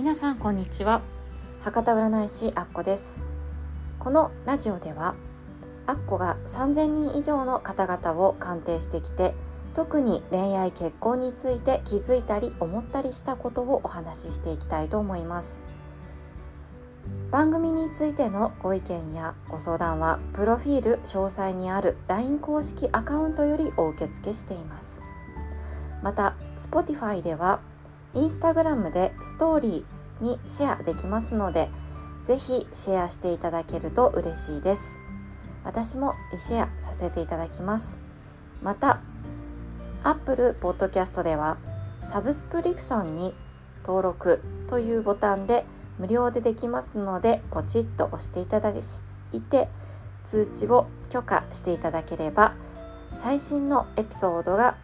皆さんこんにちは。博多占い師アッコです。このラジオではアッコが3000人以上の方々を鑑定してきて特に恋愛結婚について気づいたり思ったりしたことをお話ししていきたいと思います。番組についてのご意見やご相談はプロフィール詳細にある LINE 公式アカウントよりお受け付けしています。また Spotify ではインスタグラムでストーリーにシェアできますのでぜひシェアしていただけると嬉しいです。私もシェアさせていただきます。また Apple Podcast ではサブスクリプションに登録というボタンで無料でできますのでポチッと押していただいて通知を許可していただければ最新のエピソードが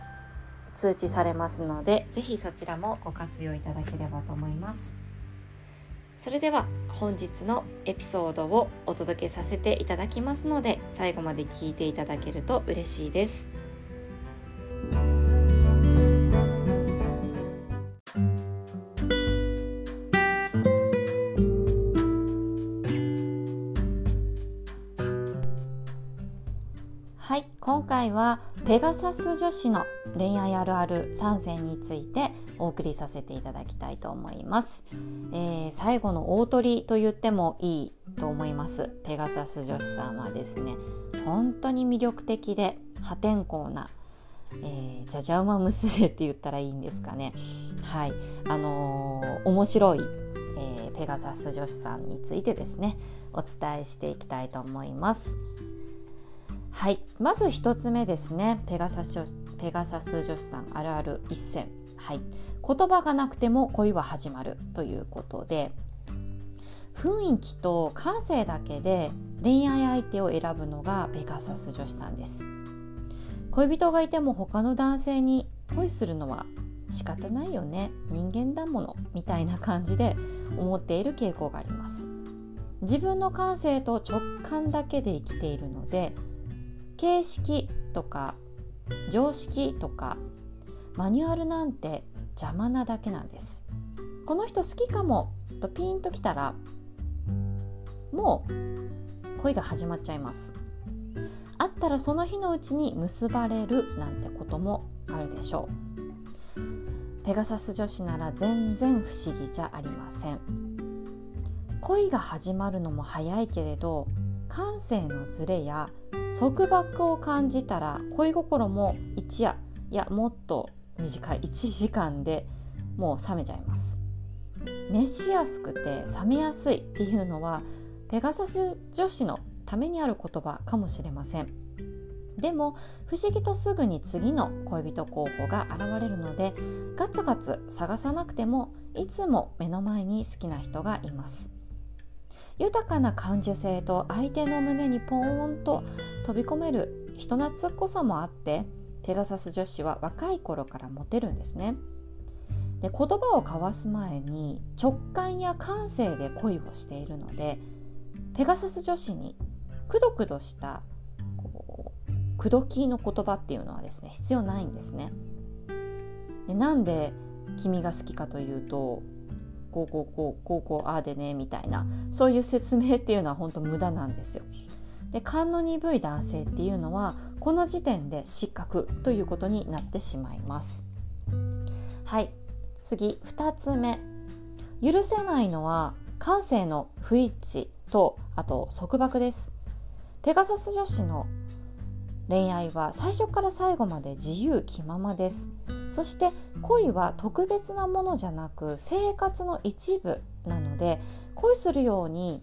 通知されますのでぜひそちらもご活用いただければと思います。それでは本日のエピソードをお届けさせていただきますので最後まで聞いていただけると嬉しいです。今回はペガサス女子の恋愛あるある3選についてお送りさせていただきたいと思います、えー、最後の大鳥と言ってもいいと思います。ペガサス女子さんはですね本当に魅力的で破天荒なえー、じゃじゃ馬娘って言ったらいいんですかね。はい。あのー、面白い、えー、ペガサス女子さんについてですねお伝えしていきたいと思います。はい。まず1つ目ですね。ペガサスペガサス女子さんあるある一選はい。言葉がなくても恋は始まるということで雰囲気と感性だけで恋愛相手を選ぶのがペガサス女子さんです。恋人がいても他の男性に恋するのは仕方ないよね。人間だもの。みたいな感じで思っている傾向があります。自分の感性と直感だけで生きているので形式とか常識とかマニュアルなんて邪魔なだけなんです。この人好きかもとピンときたらもう恋が始まっちゃいます。あったらその日のうちに結ばれるなんてこともあるでしょう。ペガサス女子なら全然不思議じゃありません。恋が始まるのも早いけれど感性のズレや束縛を感じたら恋心も一夜いやもっと短い1時間でもう冷めちゃいます。熱しやすくて冷めやすいっていうのはペガサス女子のためにある言葉かもしれません。でも不思議とすぐに次の恋人候補が現れるのでガツガツ探さなくてもいつも目の前に好きな人がいます。豊かな感受性と相手の胸にポーンと飛び込める人懐っこさもあってペガサス女子は若い頃からモテるんですね。で言葉を交わす前に直感や感性で恋をしているのでペガサス女子にくどくどしたこうくどきの言葉っていうのはですね必要ないんですね。でなんで君が好きかというとこうこうこうこうこうああでねみたいなそういう説明っていうのは本当無駄なんですよ。で勘の鈍い男性っていうのはこの時点で失格ということになってしまいます。はい次2つ目許せないのは感性の不一致とあと束縛ですペガサス女子の恋愛は最初から最後まで自由気ままです。そして恋は特別なものじゃなく生活の一部なので恋するように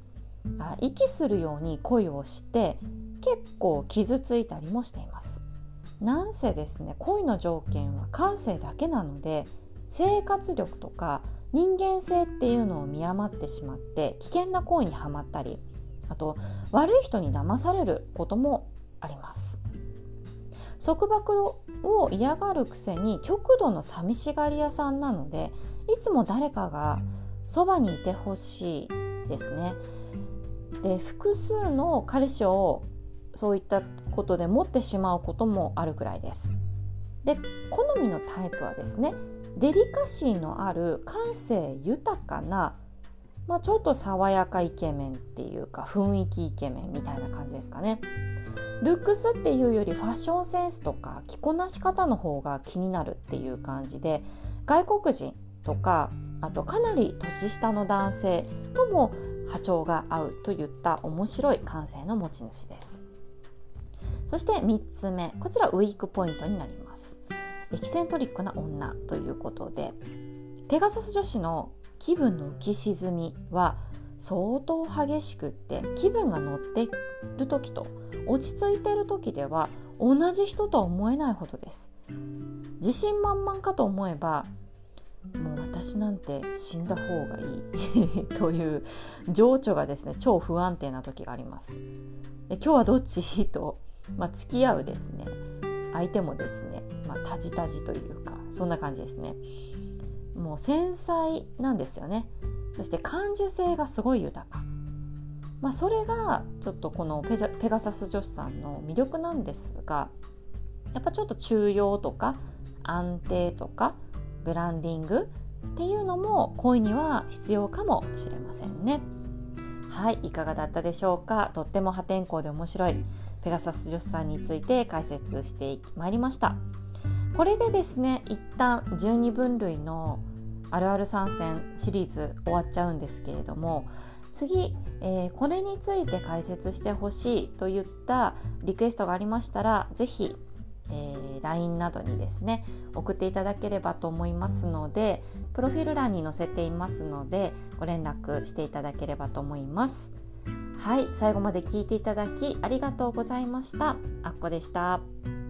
あ息するように恋をして結構傷ついたりもしています。なんせですね恋の条件は感性だけなので生活力とか人間性っていうのを見余ってしまって危険な行為にはまったりあと悪い人に騙されることもあります。束縛を嫌がるくせに極度の寂しがり屋さんなのでいつも誰かがそばにいてほしいですね。で複数の彼氏をそういったことで持ってしまうこともあるくらいです。で好みのタイプはですねデリカシーのある感性豊かな、まあ、ちょっと爽やかイケメンっていうか雰囲気イケメンみたいな感じですかね。ルックスっていうよりファッションセンスとか着こなし方の方が気になるっていう感じで外国人とかあとかなり年下の男性とも波長が合うといった面白い感性の持ち主です。そして3つ目こちらウィークポイントになります。エキセントリックな女ということでペガサス女子の気分の浮き沈みは相当激しくって気分が乗ってる時と落ち着いてる時では同じ人とは思えないほどです。自信満々かと思えばもう私なんて死んだ方がいい という情緒がですね超不安定な時があります。で今日はどっち？と、まあ、付き合うですね。相手もですね、まあ、タジタジというかそんな感じですね。もう繊細なんですよね。そして感受性がすごい豊か。まあ、それがちょっとこのペペガサス女子さんの魅力なんですがやっぱちょっと中庸とか安定とかブランディングっていうのも恋には必要かもしれませんね。はいいかがだったでしょうか？とっても破天荒で面白いペガサス女子さんについて解説してまいりましたこれでですね一旦12分類のあるある参戦シリーズ終わっちゃうんですけれども次、えー、これについて解説してほしいといったリクエストがありましたら是非えー、LINE などにですね送っていただければと思いますのでプロフィール欄に載せていますのでご連絡していただければと思いますはい最後まで聞いていただきありがとうございましたあっこでした。